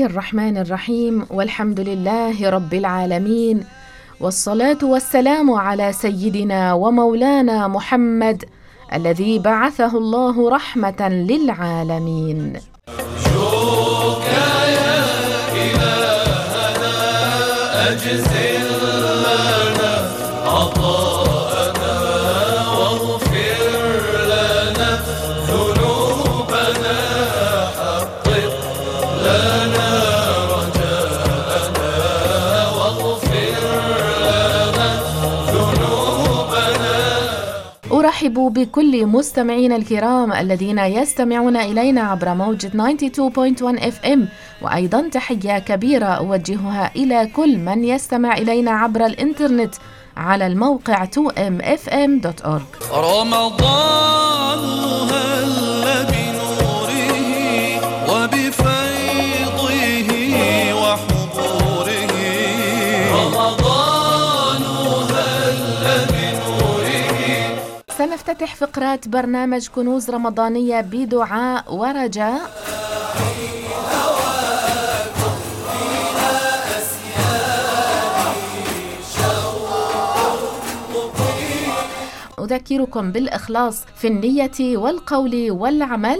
الله الرحمن الرحيم والحمد لله رب العالمين والصلاة والسلام على سيدنا ومولانا محمد الذي بعثه الله رحمة للعالمين. ارحب بكل مستمعينا الكرام الذين يستمعون إلينا عبر موجة 92.1 إف إم. وأيضا تحية كبيرة أوجهها إلى كل من يستمع إلينا عبر الإنترنت على الموقع 2mfm.org رمضان سنفتتح فقرات برنامج كنوز رمضانية بدعاء ورجاء. أذكركم بالإخلاص في النية والقول والعمل.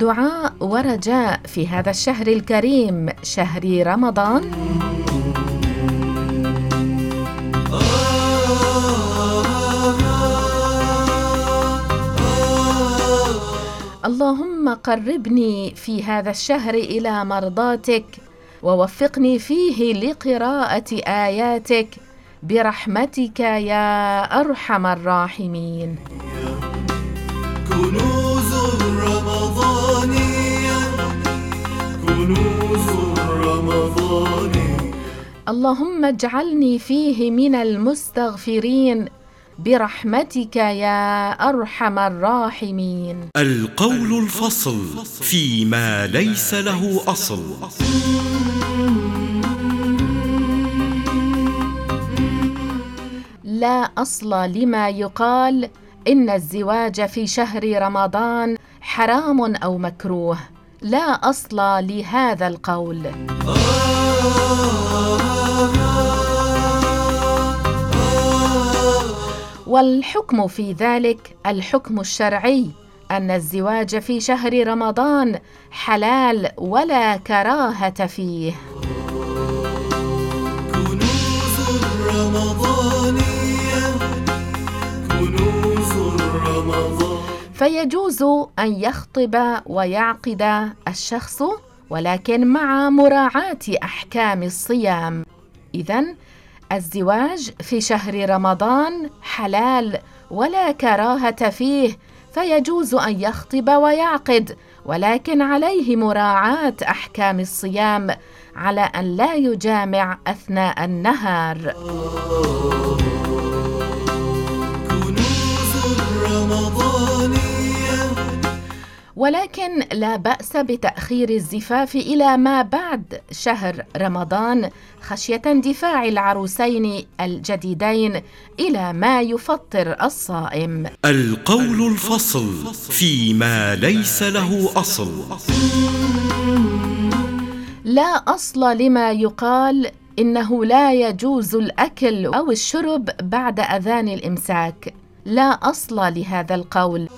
دعاء ورجاء في هذا الشهر الكريم شهر رمضان. اللهم قربني في هذا الشهر إلى مرضاتك ووفقني فيه لقراءة آياتك. برحمتك يا أرحم الراحمين. كنوز الرمضانية اللهم اجعلني فيه من المستغفرين برحمتك يا أرحم الراحمين. القول الفصل فيما ليس له أصل. لا أصل لما يقال إن الزواج في شهر رمضان حرام أو مكروه. لا أصل لهذا القول. والحكم في ذلك الحكم الشرعي أن الزواج في شهر رمضان حلال ولا كراهة فيه. كنوز الرمضانية كنوز الرمضان فيجوز أن يخطب ويعقد الشخص ولكن مع مراعاة أحكام الصيام. اذا الزواج في شهر رمضان حلال ولا كراهة فيه فيجوز أن يخطب ويعقد ولكن عليه مراعاة أحكام الصيام على أن لا يجامع أثناء النهار. كنوز الرمضانية ولكن لا بأس بتأخير الزفاف إلى ما بعد شهر رمضان خشية اندفاع العروسين الجديدين إلى ما يفطر الصائم. القول الفصل فيما ليس له أصل. لا أصل لما يقال إنه لا يجوز الأكل أو الشرب بعد أذان الإمساك. لا أصل لهذا القول.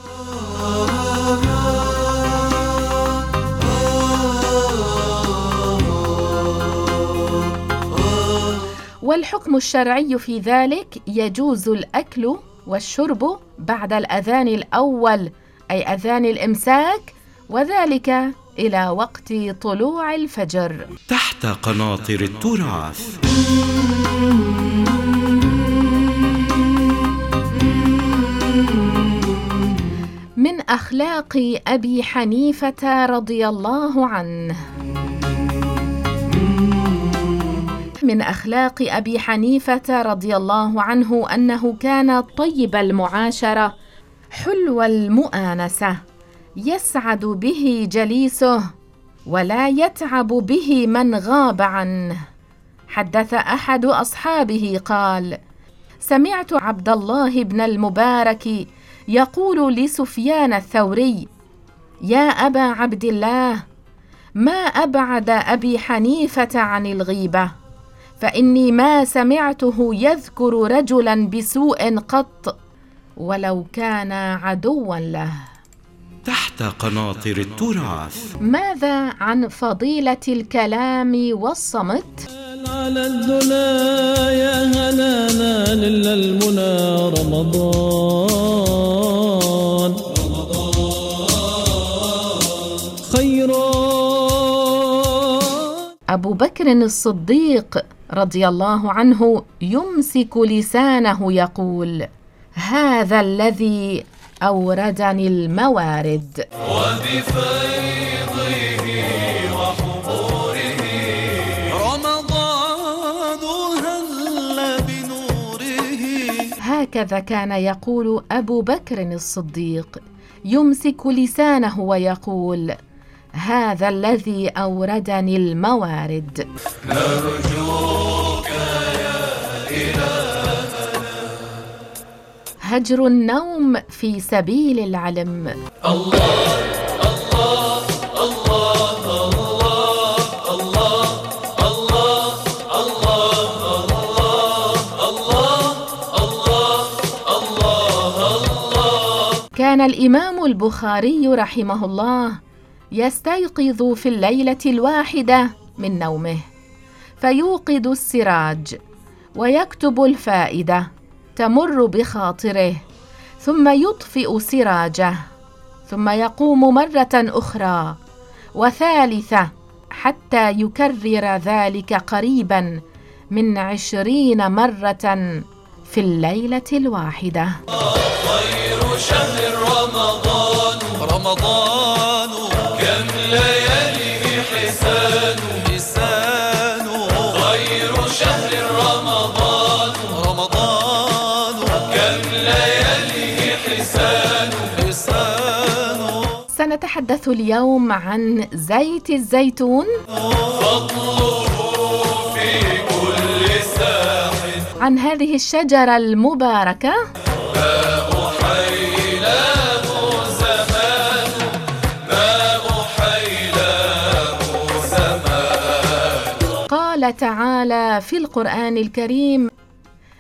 والحكم الشرعي في ذلك يجوز الأكل والشرب بعد الأذان الأول أي أذان الإمساك وذلك إلى وقت طلوع الفجر. تحت قناطر التراث. من أخلاق أبي حنيفة رضي الله عنه. من أخلاق أبي حنيفة رضي الله عنه أنه كان طيب المعاشرة حلو المؤانسة يسعد به جليسه ولا يتعب به من غاب عنه. حدث أحد أصحابه قال سمعت عبد الله بن المبارك يقول لسفيان الثوري يا أبا عبد الله ما أبعد أبي حنيفة عن الغيبة؟ فإني ما سمعته يذكر رجلا بسوء قط ولو كان عدوا له. تحت قناطر التراث. ماذا عن فضيلة الكلام والصمت؟ على الدنا يا هلانا لله المنى رمضان. خيرات أبو بكر الصديق رضي الله عنه يمسك لسانه يقول هذا الذي أوردني الموارد. رمضان هل بنوره هكذا كان يقول أبو بكر الصديق يمسك لسانه ويقول هذا الذي أوردني الموارد. هجر النوم في سبيل العلم. كان الإمام البخاري رحمه الله يستيقظ في الليلة الواحدة من نومه فيوقد السراج ويكتب الفائدة. تمر بخاطره ثم يطفئ سراجه ثم يقوم مرة أخرى وثالثة حتى يكرر ذلك قريبا من عشرين مرة في الليلة الواحدة. رمضان. كم سنتحدث اليوم عن زيت الزيتون. في كل ساح عن هذه حيلاه زمان قال تعالى في القرآن الكريم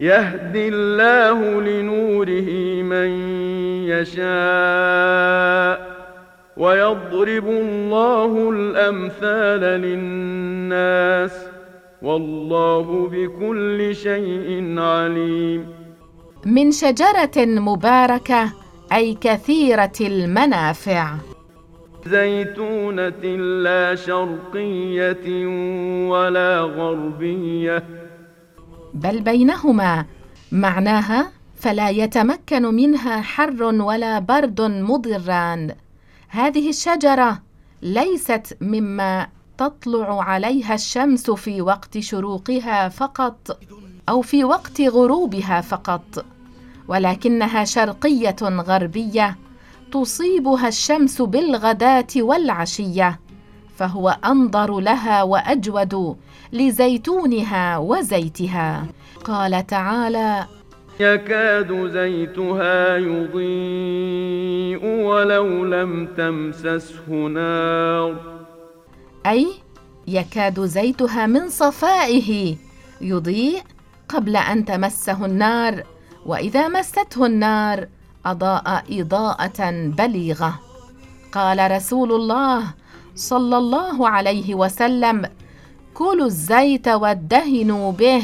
يهدي الله لنوره من يشاء ويضرب الله الأمثال للناس والله بكل شيء عليم. من شجرة مباركة أي كثيرة المنافع. زيتونة لا شرقية ولا غربية. بل بينهما. معناها فلا يتمكن منها حر ولا برد مضران. هذه الشجرة ليست مما تطلع عليها الشمس في وقت شروقها فقط أو في وقت غروبها فقط ولكنها شرقية غربية تصيبها الشمس بالغداة والعشية فهو أنظر لها وأجود لزيتونها وزيتها. قال تعالى يكاد زيتها يضيء ولو لم تمسسه نار. أي يكاد زيتها من صفائه يضيء قبل أن تمسه النار وإذا مسته النار أضاء إضاءة بليغة. قال رسول الله صلى الله عليه وسلم كلوا الزيت وادهنوا به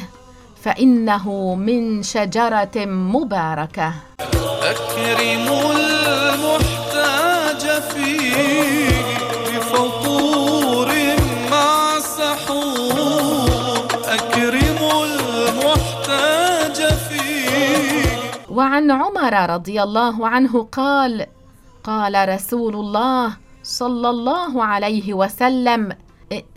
فإنه من شجرة مباركة. أكرموا المحتاج فيه بفطور مع سحور. أكرموا المحتاج فيه وعن عمر رضي الله عنه قال قال رسول الله صلى الله عليه وسلم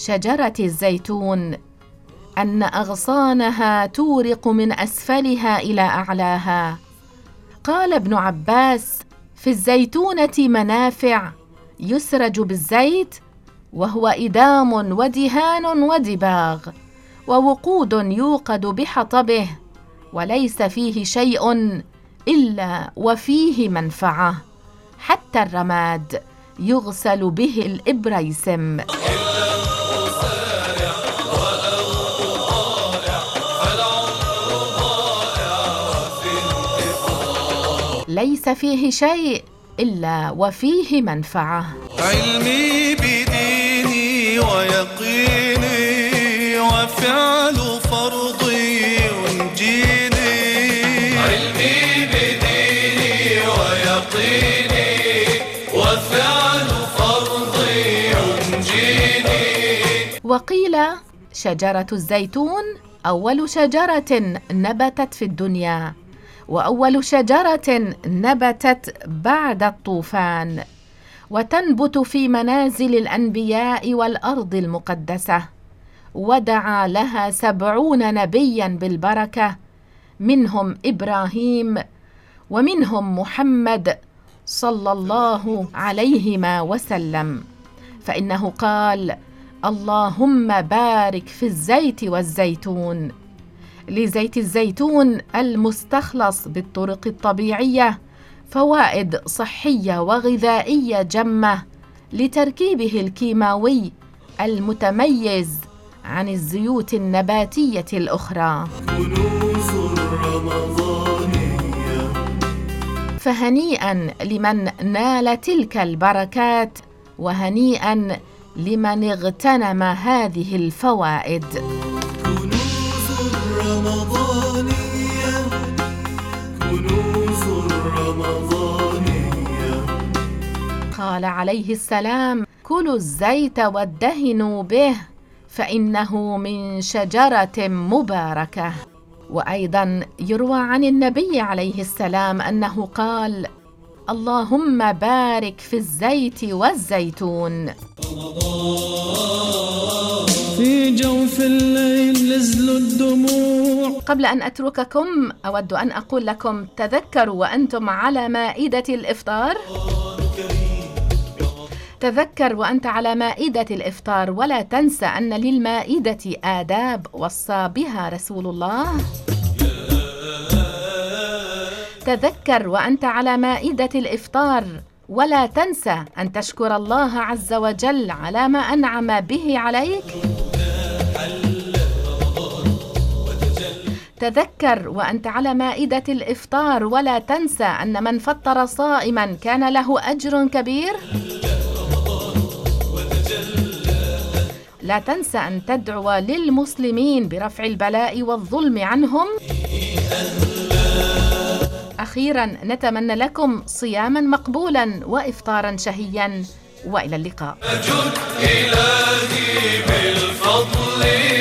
شجرة الزيتون أن أغصانها تورق من أسفلها إلى أعلاها. قال ابن عباس في الزيتونة منافع يسرج بالزيت وهو إدام ودهان ودباغ ووقود يوقد بحطبه وليس فيه شيء إلا وفيه منفعة حتى الرماد يغسل به الإبريسم. ليس فيه شيء إلا وفيه منفعة. علمي بديني ويقيني وفعل فرضي ينجيني. علمي بديني ويقيني وفعل فرضي ينجيني. وقيل شجرة الزيتون أول شجرة نبتت في الدنيا. وأول شجرة نبتت بعد الطوفان وتنبت في منازل الأنبياء والأرض المقدسة ودعا لها سبعون نبيا بالبركة منهم إبراهيم ومنهم محمد صلى الله عليهما وسلم. فإنه قال اللهم بارك في الزيت والزيتون لزيت الزيتون المستخلص بالطرق الطبيعية فوائد صحية وغذائية جمة لتركيبه الكيماوي المتميز عن الزيوت النباتية الأخرى. فهنيئا لمن نال تلك البركات وهنيئا لمن اغتنم هذه الفوائد. كنوز قال عليه السلام كلوا الزيت وادهنوا به فإنه من شجرة مباركة. وأيضا يروى عن النبي عليه السلام أنه قال اللهم بارك في الزيت والزيتون. في قبل أن أترككم أود أن أقول لكم تذكروا وأنتم على مائدة الإفطار. تذكر وأنت على مائدة الإفطار ولا تنسى أن للمائدة آداب وصى بها رسول الله. تذكر وأنت على مائدة الإفطار ولا تنسى أن تشكر الله عز وجل على ما أنعم به عليك. تذكر وأنت على مائدة الإفطار ولا تنسى أن من فطر صائما كان له أجر كبير. لا تنسى أن تدعو للمسلمين برفع البلاء والظلم عنهم. أخيرا نتمنى لكم صياما مقبولا وافطارا شهيا. وإلى اللقاء. جد إلهي بالفضل.